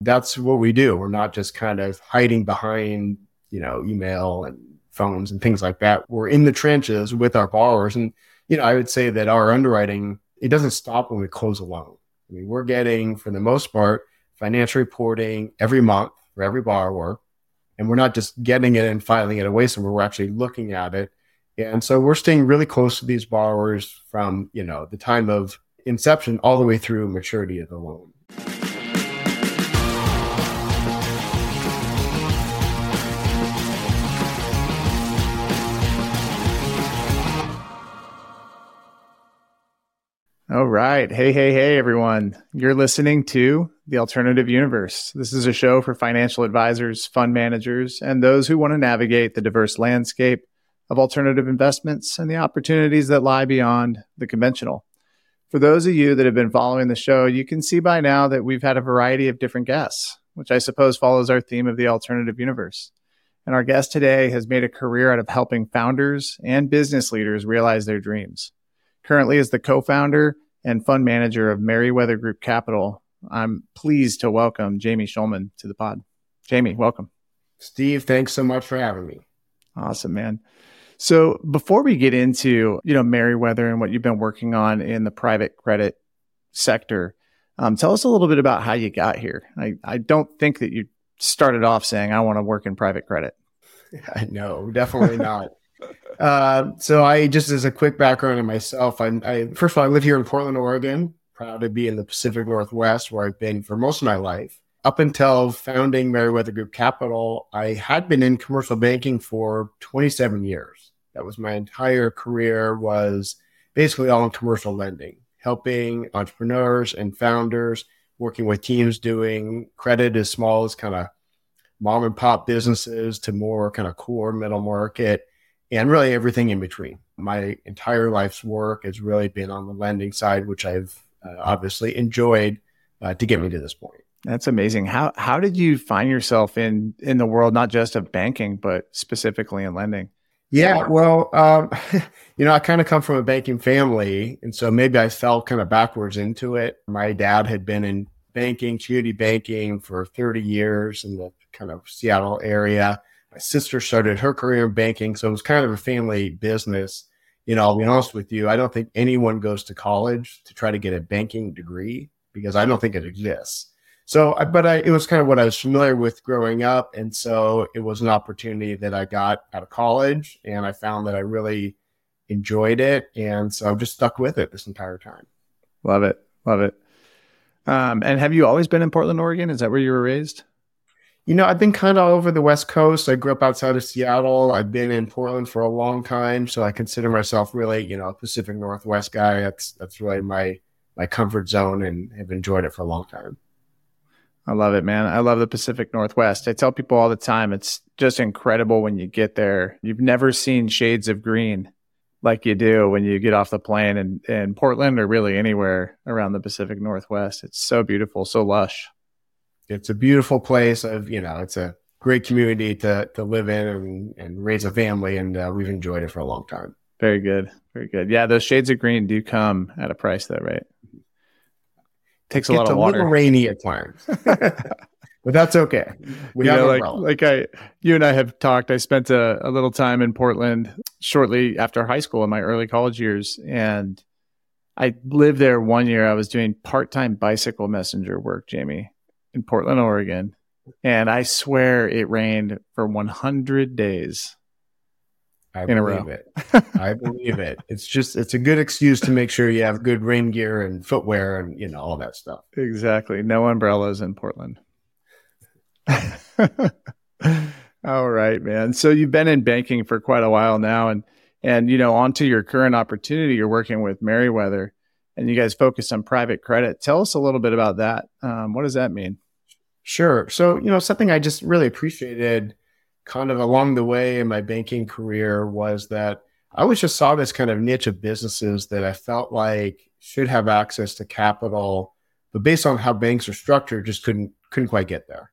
that's what we do. We're not just kind of hiding behind, you know, email and phones and things like that. We're in the trenches with our borrowers. And, you know, I would say that our underwriting, it doesn't stop when we close a loan. I mean, we're getting, for the most part, financial reporting every month for every borrower. And we're not just getting it and filing it away somewhere. We're actually looking at it. And so we're staying really close to these borrowers from, you know, the time of inception all the way through maturity of the loan. All right. Hey, hey, hey, everyone. You're listening to The Alternative Universe. This is a show for financial advisors, fund managers, and those who want to navigate the diverse landscape of alternative investments and the opportunities that lie beyond the conventional. For those of you that have been following the show, you can see by now that we've had a variety of different guests, which I suppose follows our theme of the alternative universe. And our guest today has made a career out of helping founders and business leaders realize their dreams currently is the co-founder and fund manager of Meriwether Group Capital. I'm pleased to welcome Jamie Shulman to the pod. Jamie, welcome. Steve, thanks so much for having me. Awesome, man. So before we get into, you know, Meriwether and what you've been working on in the private credit sector, um, tell us a little bit about how you got here. I, I don't think that you started off saying, I want to work in private credit. No, definitely not. Uh, so I just as a quick background on myself, I, I first of all I live here in Portland, Oregon. Proud to be in the Pacific Northwest, where I've been for most of my life. Up until founding Meriwether Group Capital, I had been in commercial banking for 27 years. That was my entire career was basically all in commercial lending, helping entrepreneurs and founders, working with teams doing credit as small as kind of mom and pop businesses to more kind of core middle market and really everything in between. My entire life's work has really been on the lending side, which I've uh, obviously enjoyed uh, to get me to this point. That's amazing. How how did you find yourself in in the world not just of banking but specifically in lending? Yeah, well, um, you know, I kind of come from a banking family, and so maybe I fell kind of backwards into it. My dad had been in banking, community banking for 30 years in the kind of Seattle area my sister started her career in banking, so it was kind of a family business. You know, I'll be honest with you, I don't think anyone goes to college to try to get a banking degree because I don't think it exists. So, but I, it was kind of what I was familiar with growing up. And so it was an opportunity that I got out of college and I found that I really enjoyed it. And so I've just stuck with it this entire time. Love it. Love it. Um, and have you always been in Portland, Oregon? Is that where you were raised? You know, I've been kind of all over the West Coast. I grew up outside of Seattle. I've been in Portland for a long time, so I consider myself really, you know, a Pacific Northwest guy. That's that's really my my comfort zone, and have enjoyed it for a long time. I love it, man. I love the Pacific Northwest. I tell people all the time, it's just incredible when you get there. You've never seen shades of green like you do when you get off the plane in, in Portland or really anywhere around the Pacific Northwest. It's so beautiful, so lush it's a beautiful place. Of you know, it's a great community to to live in and, and raise a family, and uh, we've enjoyed it for a long time. Very good, very good. Yeah, those shades of green do come at a price, though, right? Takes a lot of water. A little rainy at times. but that's okay. We you have know, like, like I, you and I have talked. I spent a, a, little time in Portland shortly after high school in my early college years, and I lived there one year. I was doing part time bicycle messenger work, Jamie, in Portland, Oregon, and I swear it rained for 100 days. I believe it. I believe it. It's just it's a good excuse to make sure you have good rain gear and footwear and you know all that stuff. Exactly. No umbrellas in Portland. all right, man. So you've been in banking for quite a while now and and you know onto your current opportunity you're working with Meriwether and you guys focus on private credit. Tell us a little bit about that. Um, what does that mean? Sure. So, you know, something I just really appreciated kind of along the way in my banking career was that I always just saw this kind of niche of businesses that I felt like should have access to capital, but based on how banks are structured, just couldn't couldn't quite get there.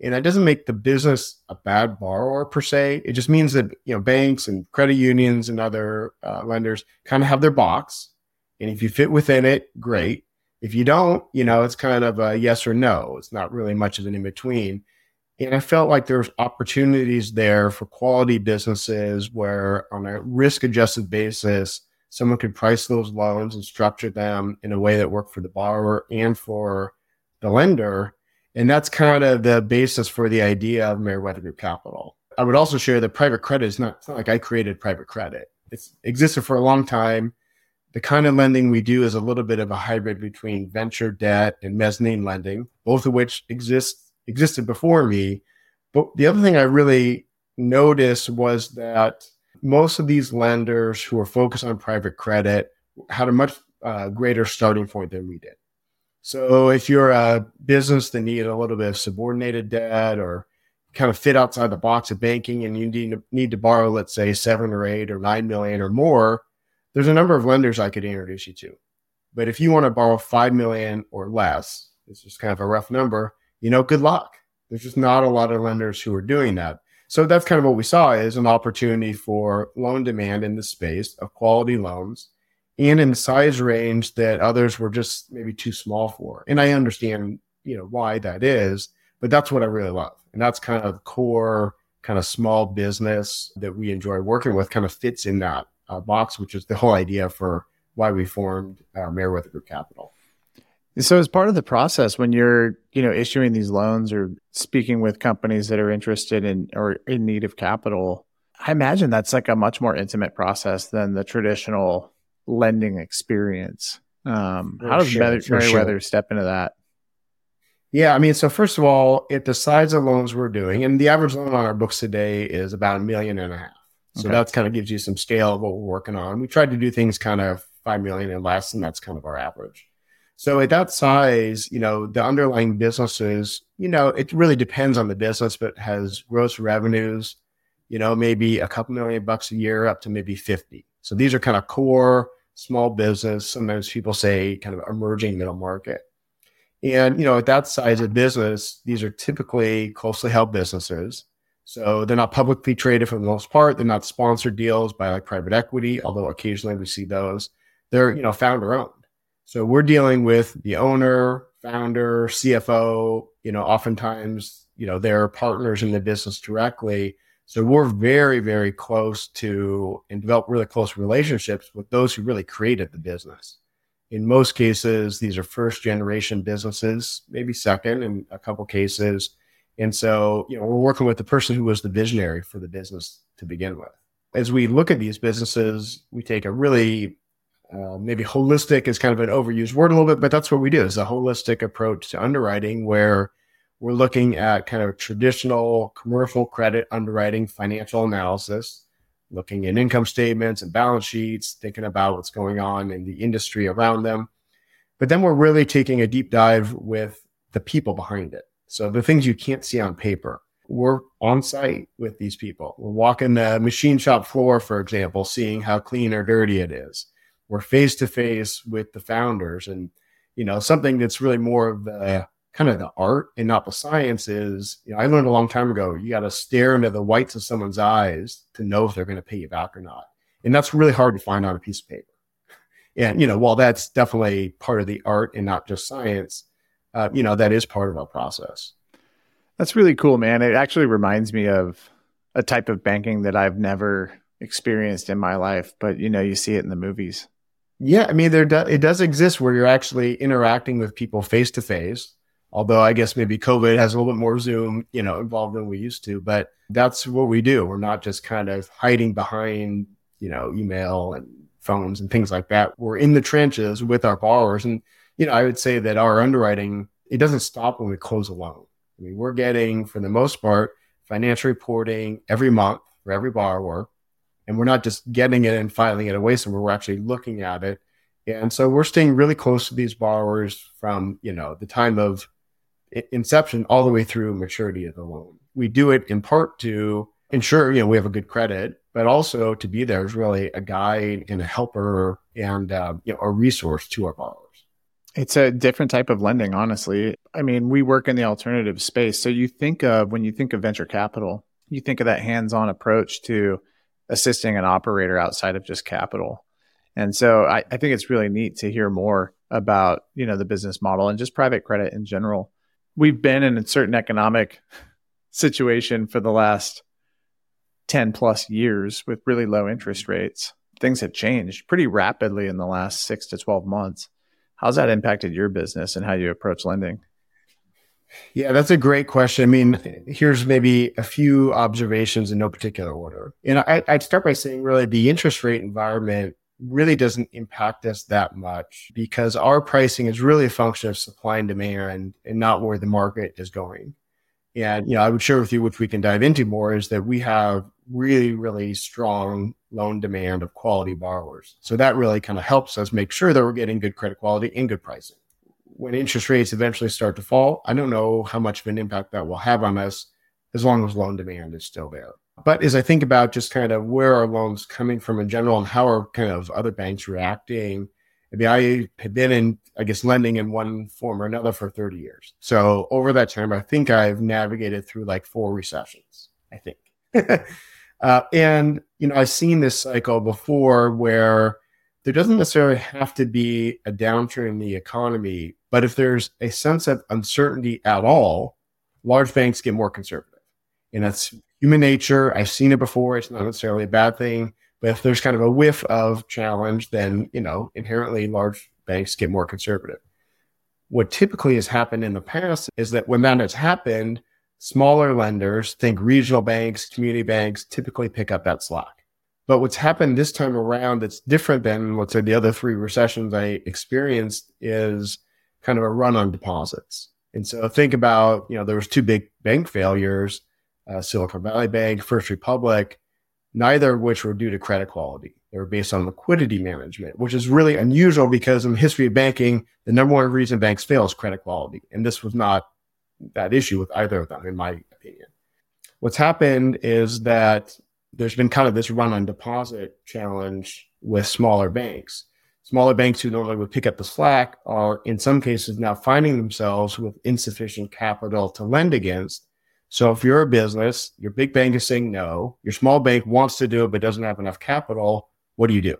And that doesn't make the business a bad borrower per se. It just means that you know banks and credit unions and other uh, lenders kind of have their box, and if you fit within it, great. If you don't, you know, it's kind of a yes or no. It's not really much of an in between. And I felt like there's opportunities there for quality businesses where on a risk adjusted basis, someone could price those loans and structure them in a way that worked for the borrower and for the lender. And that's kind of the basis for the idea of Meriwether Group Capital. I would also share that private credit is not, it's not like I created private credit. It's existed for a long time. The kind of lending we do is a little bit of a hybrid between venture debt and mezzanine lending, both of which exist existed before me. But the other thing I really noticed was that most of these lenders who are focused on private credit had a much uh, greater starting point than we did. So if you're a business that needed a little bit of subordinated debt or kind of fit outside the box of banking and you need to, need to borrow, let's say seven or eight or nine million or more, there's a number of lenders I could introduce you to. But if you want to borrow five million or less, it's just kind of a rough number, you know, good luck. There's just not a lot of lenders who are doing that. So that's kind of what we saw is an opportunity for loan demand in the space of quality loans and in the size range that others were just maybe too small for. And I understand, you know, why that is, but that's what I really love. And that's kind of core kind of small business that we enjoy working with kind of fits in that uh, box, which is the whole idea for why we formed uh, Meriwether Group Capital. So as part of the process, when you're, you know, issuing these loans or speaking with companies that are interested in or in need of capital, I imagine that's like a much more intimate process than the traditional lending experience. Um, how does sure, Meriwether sure. step into that? Yeah, I mean, so first of all, at the size of loans we're doing, and the average loan on our books today is about a million and a half. So okay. that kind of gives you some scale of what we're working on. We tried to do things kind of five million and less, and that's kind of our average. So at that size, you know, the underlying businesses, you know, it really depends on the business, but has gross revenues, you know, maybe a couple million bucks a year up to maybe 50. So these are kind of core small business. Sometimes people say kind of emerging middle market. And, you know, at that size of business, these are typically closely held businesses. So they're not publicly traded for the most part. They're not sponsored deals by like private equity, although occasionally we see those. They're, you know, founder owned. So we're dealing with the owner, founder, CFO, you know, oftentimes, you know, they're partners in the business directly. So we're very, very close to and develop really close relationships with those who really created the business. In most cases, these are first generation businesses, maybe second in a couple cases. And so, you know, we're working with the person who was the visionary for the business to begin with. As we look at these businesses, we take a really uh, maybe holistic is kind of an overused word a little bit, but that's what we do is a holistic approach to underwriting where we're looking at kind of traditional commercial credit underwriting, financial analysis, looking at income statements and balance sheets, thinking about what's going on in the industry around them. But then we're really taking a deep dive with the people behind it. So the things you can't see on paper. We're on site with these people. We're walking the machine shop floor, for example, seeing how clean or dirty it is we're face to face with the founders and you know something that's really more of the kind of the art and not the science is you know i learned a long time ago you got to stare into the whites of someone's eyes to know if they're going to pay you back or not and that's really hard to find on a piece of paper and you know while that's definitely part of the art and not just science uh, you know that is part of our process that's really cool man it actually reminds me of a type of banking that i've never experienced in my life but you know you see it in the movies yeah, I mean, there do, it does exist where you're actually interacting with people face to face. Although I guess maybe COVID has a little bit more Zoom, you know, involved than we used to. But that's what we do. We're not just kind of hiding behind, you know, email and phones and things like that. We're in the trenches with our borrowers, and you know, I would say that our underwriting it doesn't stop when we close a loan. I mean, we're getting, for the most part, financial reporting every month for every borrower and we're not just getting it and filing it away somewhere. We're actually looking at it. And so we're staying really close to these borrowers from, you know, the time of inception all the way through maturity of the loan. We do it in part to ensure, you know, we have a good credit, but also to be there as really a guide and a helper and, uh, you know, a resource to our borrowers. It's a different type of lending, honestly. I mean, we work in the alternative space. So you think of, when you think of venture capital, you think of that hands on approach to assisting an operator outside of just capital. And so I, I, think it's really neat to hear more about, you know, the business model and just private credit in general. We've been in a certain economic situation for the last 10 plus years with really low interest rates. Things have changed pretty rapidly in the last 6 to 12 months. How's that impacted your business and how you approach lending? Yeah, that's a great question. I mean, here's maybe a few observations in no particular order. And I, would start by saying, really, the interest rate environment really doesn't impact us that much because our pricing is really a function of supply and demand and not where the market is going. And, you know, I would share with you, which we can dive into more, is that we have really, really strong loan demand of quality borrowers. So that really kind of helps us make sure that we're getting good credit quality and good pricing when interest rates eventually start to fall, I don't know how much of an impact that will have on us as long as loan demand is still there. But as I think about just kind of where are loans coming from in general and how are kind of other banks reacting, I mean, I have been in, I guess, lending in one form or another for 30 years. So over that time, I think I've navigated through like four recessions, I think. uh, and, you know, I've seen this cycle before where there doesn't necessarily have to be a downturn in the economy, but if there's a sense of uncertainty at all, large banks get more conservative. And that's human nature. I've seen it before. It's not necessarily a bad thing. But if there's kind of a whiff of challenge, then, you know, inherently large banks get more conservative. What typically has happened in the past is that when that has happened, smaller lenders, think regional banks, community banks, typically pick up that slack. But what's happened this time around that's different than, let's say, the other three recessions I experienced is kind of a run on deposits. And so think about, you know, there was two big bank failures, uh, Silicon Valley Bank, First Republic, neither of which were due to credit quality. They were based on liquidity management, which is really unusual because in the history of banking, the number one reason banks fail is credit quality. And this was not that issue with either of them, in my opinion. What's happened is that there's been kind of this run on deposit challenge with smaller banks. Smaller banks who normally would pick up the slack are in some cases now finding themselves with insufficient capital to lend against. So if you're a business, your big bank is saying no, your small bank wants to do it but doesn't have enough capital, what do you do?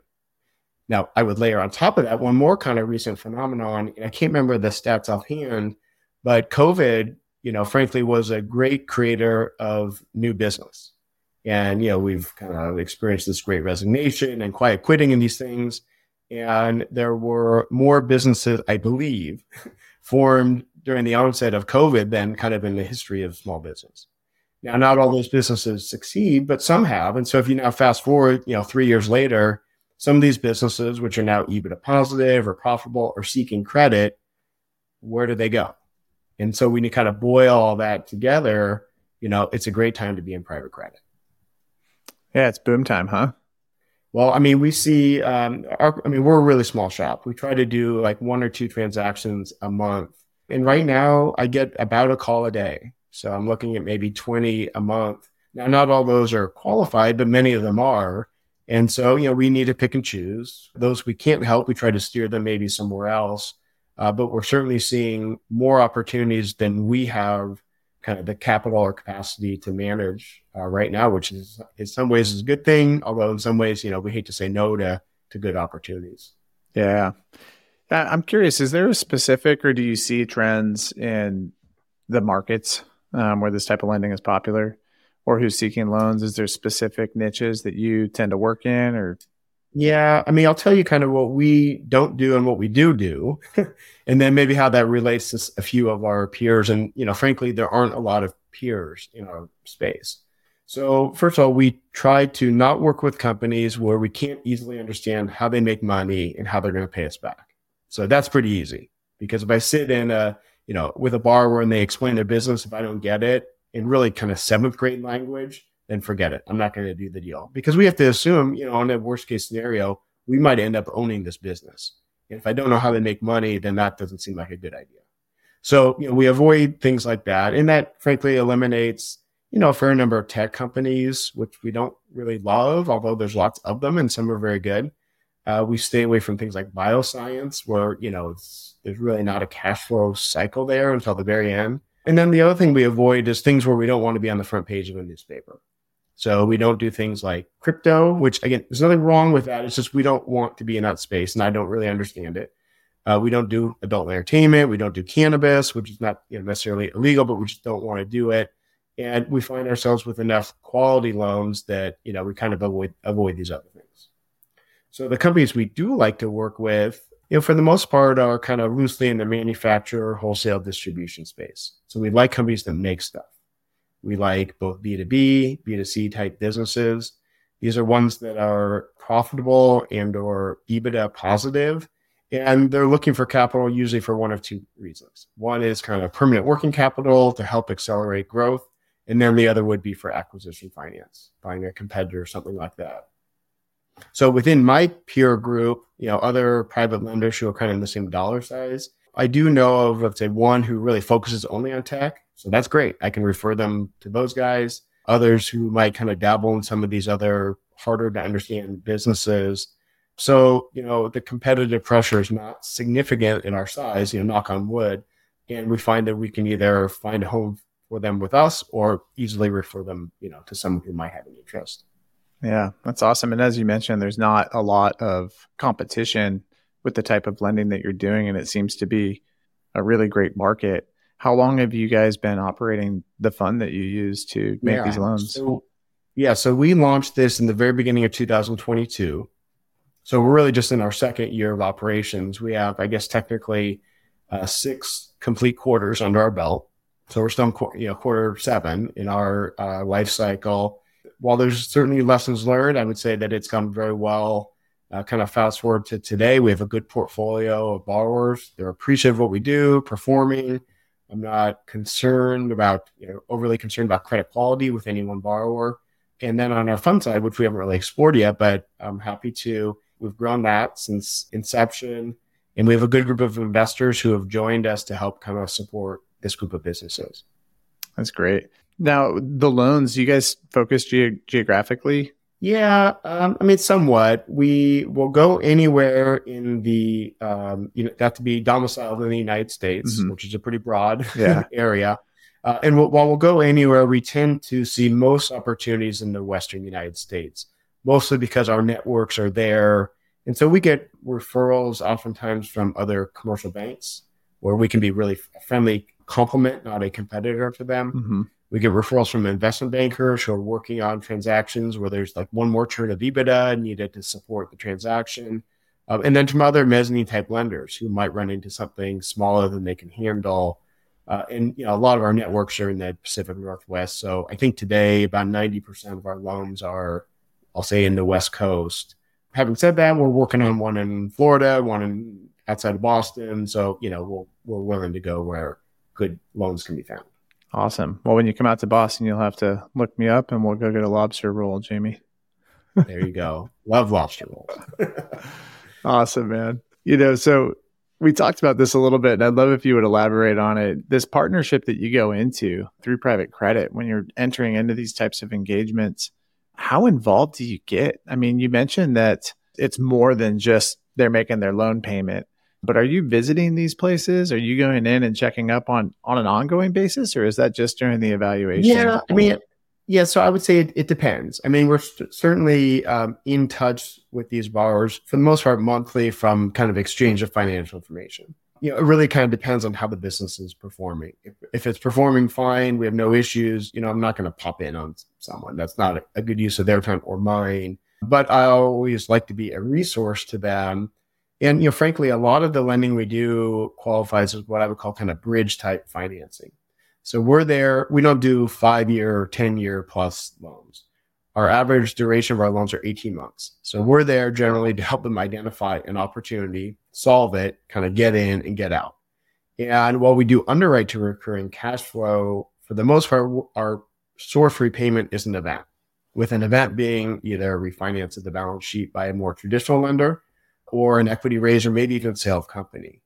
Now, I would layer on top of that one more kind of recent phenomenon. I can't remember the stats offhand, but COVID, you know, frankly, was a great creator of new business. And, you know, we've kind of experienced this great resignation and quiet quitting and these things. And there were more businesses, I believe, formed during the onset of COVID than kind of in the history of small business. Now, not all those businesses succeed, but some have. And so if you now fast forward, you know, three years later, some of these businesses, which are now EBITDA positive or profitable or seeking credit, where do they go? And so when you kind of boil all that together, you know, it's a great time to be in private credit. Yeah, it's boom time, huh? Well, I mean, we see, um, our, I mean, we're a really small shop. We try to do like one or two transactions a month. And right now, I get about a call a day. So I'm looking at maybe 20 a month. Now, not all those are qualified, but many of them are. And so, you know, we need to pick and choose. Those we can't help, we try to steer them maybe somewhere else. Uh, but we're certainly seeing more opportunities than we have kind of the capital or capacity to manage uh, right now, which is in some ways is a good thing. Although in some ways, you know, we hate to say no to to good opportunities. Yeah. I'm curious, is there a specific or do you see trends in the markets um, where this type of lending is popular or who's seeking loans? Is there specific niches that you tend to work in or yeah, I mean, I'll tell you kind of what we don't do and what we do do, and then maybe how that relates to a few of our peers. And you know, frankly, there aren't a lot of peers in our space. So first of all, we try to not work with companies where we can't easily understand how they make money and how they're going to pay us back. So that's pretty easy because if I sit in a you know with a borrower and they explain their business, if I don't get it in really kind of seventh grade language, then forget it. I'm not going to do the deal because we have to assume, you know, in a worst case scenario, we might end up owning this business. And if I don't know how they make money, then that doesn't seem like a good idea. So, you know, we avoid things like that. And that frankly eliminates, you know, a fair number of tech companies, which we don't really love, although there's lots of them and some are very good. Uh, we stay away from things like bioscience, where, you know, there's really not a cash flow cycle there until the very end. And then the other thing we avoid is things where we don't want to be on the front page of a newspaper. So we don't do things like crypto, which again, there's nothing wrong with that. It's just we don't want to be in that space and I don't really understand it. Uh, we don't do adult entertainment. We don't do cannabis, which is not you know, necessarily illegal, but we just don't want to do it. And we find ourselves with enough quality loans that you know we kind of avoid avoid these other things. So the companies we do like to work with, you know, for the most part, are kind of loosely in the manufacturer wholesale distribution space. So we like companies that make stuff. We like both B2B, B2C type businesses. These are ones that are profitable and or EBITDA positive and they're looking for capital usually for one of two reasons. One is kind of permanent working capital to help accelerate growth. And then the other would be for acquisition finance, buying a competitor or something like that. So within my peer group, you know, other private lenders who are kind of in the same dollar size, I do know of, let's say, one who really focuses only on tech. So that's great. I can refer them to those guys. Others who might kind of dabble in some of these other harder to understand businesses so, you know, the competitive pressure is not significant in our size, you know, knock on wood. And we find that we can either find a home for them with us or easily refer them, you know, to someone who might have an interest. Yeah, that's awesome. And as you mentioned, there's not a lot of competition with the type of lending that you're doing, and it seems to be a really great market. How long have you guys been operating the fund that you use to make yeah. these loans? So, yeah, so we launched this in the very beginning of 2022. So we're really just in our second year of operations. We have, I guess, technically uh, six complete quarters under our belt. So we're still, in, you know, quarter seven in our uh, life cycle. While there's certainly lessons learned, I would say that it's gone very well. Uh, kind of fast forward to today, we have a good portfolio of borrowers. They're appreciative of what we do, performing. I'm not concerned about, you know, overly concerned about credit quality with any one borrower. And then on our fund side, which we haven't really explored yet, but I'm happy to We've grown that since inception. And we have a good group of investors who have joined us to help kind of support this group of businesses. That's great. Now, the loans, you guys focus ge- geographically? Yeah, um, I mean, somewhat. We will go anywhere in the, um, you know, got to be domiciled in the United States, mm-hmm. which is a pretty broad yeah. area. Uh, and we'll, while we'll go anywhere, we tend to see most opportunities in the Western United States mostly because our networks are there. And so we get referrals oftentimes from other commercial banks where we can be really friendly complement, not a competitor to them. Mm-hmm. We get referrals from investment bankers who are working on transactions where there's like one more turn of EBITDA needed to support the transaction. Um, and then from other mezzanine type lenders who might run into something smaller than they can handle. Uh, and you know, a lot of our networks are in the Pacific Northwest. So I think today about 90% of our loans are I'll say in the West Coast. Having said that, we're working on one in Florida, one in outside of Boston. So, you know, we'll, we're willing to go where good loans can be found. Awesome. Well, when you come out to Boston, you'll have to look me up and we'll go get a lobster roll, Jamie. there you go. Love lobster rolls. awesome, man. You know, so we talked about this a little bit, and I'd love if you would elaborate on it. This partnership that you go into through private credit when you're entering into these types of engagements, how involved do you get? I mean, you mentioned that it's more than just they're making their loan payment, but are you visiting these places? Are you going in and checking up on on an ongoing basis, or is that just during the evaluation? Yeah, I mean, yeah. So I would say it, it depends. I mean, we're st- certainly um, in touch with these borrowers for the most part monthly from kind of exchange of financial information you know, it really kind of depends on how the business is performing. If, if it's performing fine, we have no issues. You know, I'm not going to pop in on someone. That's not a, a good use of their time or mine. But I always like to be a resource to them. And, you know, frankly, a lot of the lending we do qualifies as what I would call kind of bridge type financing. So we're there. We don't do five year, or 10 year plus loans. Our average duration of our loans are 18 months. So we're there generally to help them identify an opportunity, solve it, kind of get in and get out. And while we do underwrite to recurring cash flow, for the most part, our source repayment is an event, with an event being either refinance of the balance sheet by a more traditional lender or an equity raise or maybe even sale of company.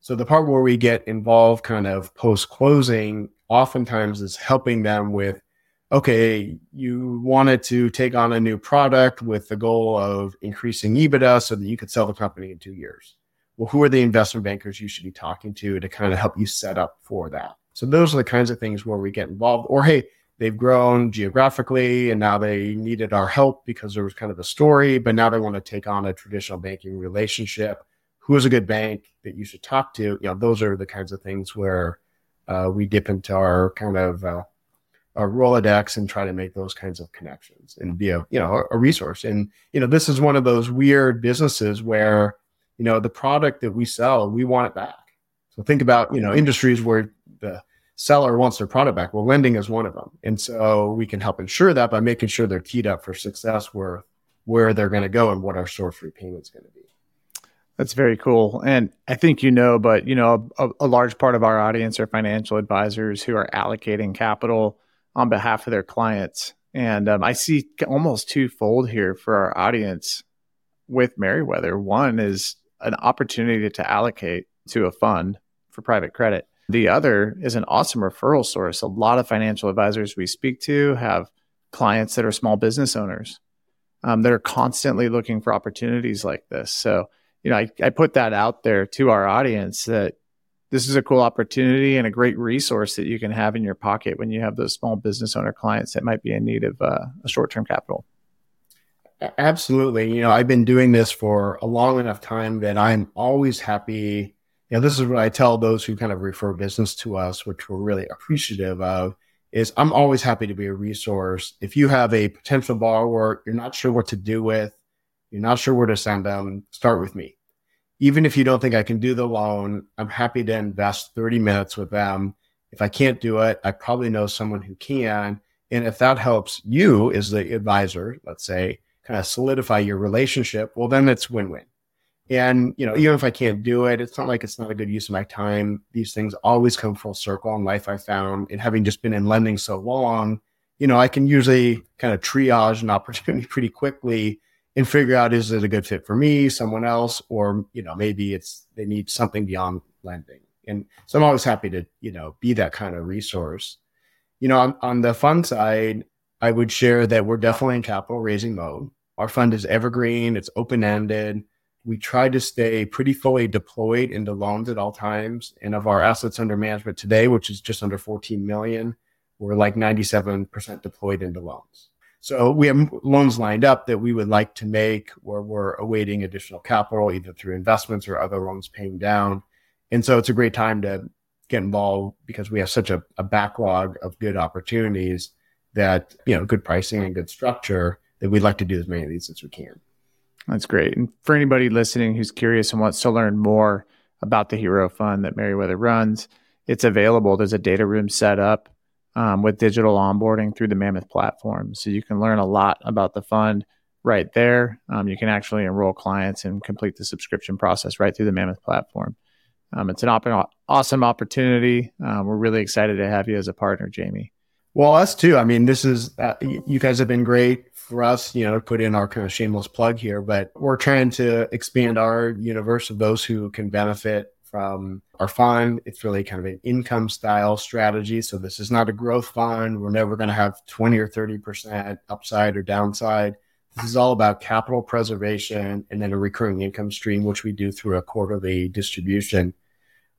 So the part where we get involved kind of post closing oftentimes is helping them with okay, you wanted to take on a new product with the goal of increasing EBITDA so that you could sell the company in two years. Well, who are the investment bankers you should be talking to to kind of help you set up for that? So those are the kinds of things where we get involved. Or hey, they've grown geographically and now they needed our help because there was kind of a story, but now they want to take on a traditional banking relationship. who is a good bank that you should talk to. You know, those are the kinds of things where uh, we dip into our kind of uh, our Rolodex and try to make those kinds of connections and be a you know a resource. And you know, this is one of those weird businesses where you know the product that we sell, we want it back. So think about you know industries where the seller wants their product back. Well, lending is one of them, and so we can help ensure that by making sure they're keyed up for success where where they're going to go and what our source repayment is going to be. That's very cool. And I think you know, but you know, a, a, large part of our audience are financial advisors who are allocating capital on behalf of their clients. And um, I see almost twofold here for our audience with Meriwether. One is an opportunity to allocate to a fund for private credit. The other is an awesome referral source. A lot of financial advisors we speak to have clients that are small business owners um, that are constantly looking for opportunities like this. So you know, I, I put that out there to our audience that this is a cool opportunity and a great resource that you can have in your pocket when you have those small business owner clients that might be in need of uh, a short term capital. Absolutely. You know, I've been doing this for a long enough time that I'm always happy. Know, this is what I tell those who kind of refer business to us, which we're really appreciative of, is I'm always happy to be a resource. If you have a potential borrower you're not sure what to do with, you're not sure where to send them, start with me. Even if you don't think I can do the loan, I'm happy to invest 30 minutes with them. If I can't do it, I probably know someone who can. And if that helps you as the advisor, let's say, kind of solidify your relationship, well, then it's win win. And, you know, even if I can't do it, it's not like it's not a good use of my time. These things always come full circle in life, I found. And having just been in lending so long, you know, I can usually kind of triage an opportunity pretty quickly and figure out is it a good fit for me, someone else, or you know maybe it's they need something beyond lending. And so I'm always happy to you know be that kind of resource. You know, on, on the fund side, I would share that we're definitely in capital raising mode. Our fund is evergreen, it's open ended. We try to stay pretty fully deployed into loans at all times. And of our assets under management today, which is just under 14 million, we're like 97% deployed into loans. So we have loans lined up that we would like to make where we're awaiting additional capital, either through investments or other loans paying down. And so it's a great time to get involved because we have such a, a backlog of good opportunities that, you know, good pricing and good structure that we'd like to do as many of these as we can. That's great. And for anybody listening who's curious and wants to learn more about the Hero Fund that Meriwether runs, it's available. There's a data room set up um, with digital onboarding through the Mammoth platform. So you can learn a lot about the fund right there. Um, you can actually enroll clients and complete the subscription process right through the Mammoth platform. Um, it's an op- awesome opportunity. Um, we're really excited to have you as a partner, Jamie. Well, us too. I mean, this is, uh, you guys have been great for us, you know, put in our kind of shameless plug here, but we're trying to expand our universe of those who can benefit from our fund. It's really kind of an income style strategy. So this is not a growth fund. We're never going to have 20 or 30% upside or downside. This is all about capital preservation and then a recurring income stream, which we do through a quarterly distribution.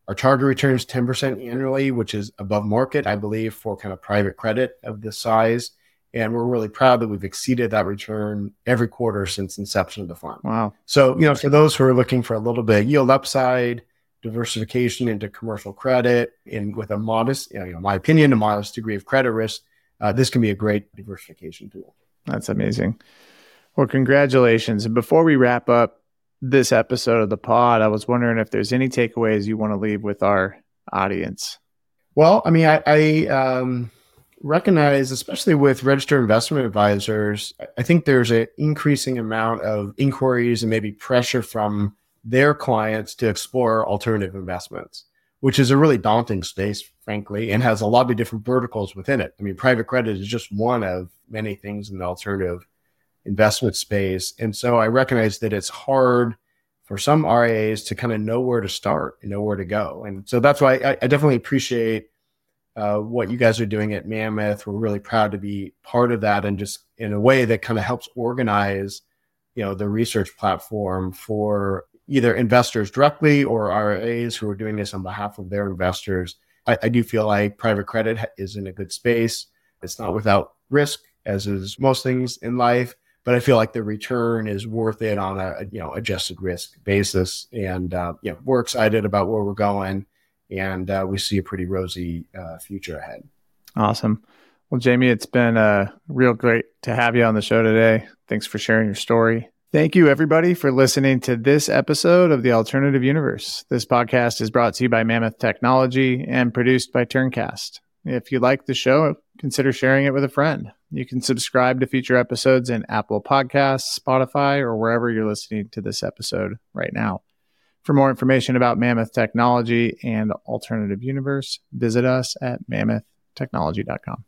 Our target return is 10% annually, which is above market, I believe, for kind of private credit of this size. And we're really proud that we've exceeded that return every quarter since inception of the fund. Wow. So, you know, for those who are looking for a little bit of yield upside, diversification into commercial credit and with a modest, you know, my opinion, a modest degree of credit risk, uh, this can be a great diversification tool. That's amazing. Well, congratulations. And before we wrap up this episode of the pod, I was wondering if there's any takeaways you want to leave with our audience. Well, I mean, I, I um, recognize, especially with registered investment advisors, I think there's an increasing amount of inquiries and maybe pressure from their clients to explore alternative investments, which is a really daunting space, frankly, and has a lot of different verticals within it. I mean, private credit is just one of many things in the alternative investment space. And so I recognize that it's hard for some RIAs to kind of know where to start and know where to go. And so that's why I, I definitely appreciate uh, what you guys are doing at Mammoth. We're really proud to be part of that and just in a way that kind of helps organize, you know, the research platform for either investors directly or RIAs who are doing this on behalf of their investors. I, I do feel like private credit is in a good space. It's not without risk, as is most things in life, but I feel like the return is worth it on a you know adjusted risk basis, and uh, you know we're excited about where we're going, and uh, we see a pretty rosy uh, future ahead. Awesome. Well, Jamie, it's been uh, real great to have you on the show today. Thanks for sharing your story. Thank you, everybody, for listening to this episode of The Alternative Universe. This podcast is brought to you by Mammoth Technology and produced by Turncast. If you like the show, consider sharing it with a friend. You can subscribe to future episodes in Apple Podcasts, Spotify, or wherever you're listening to this episode right now. For more information about Mammoth Technology and Alternative Universe, visit us at mammoth technology.com.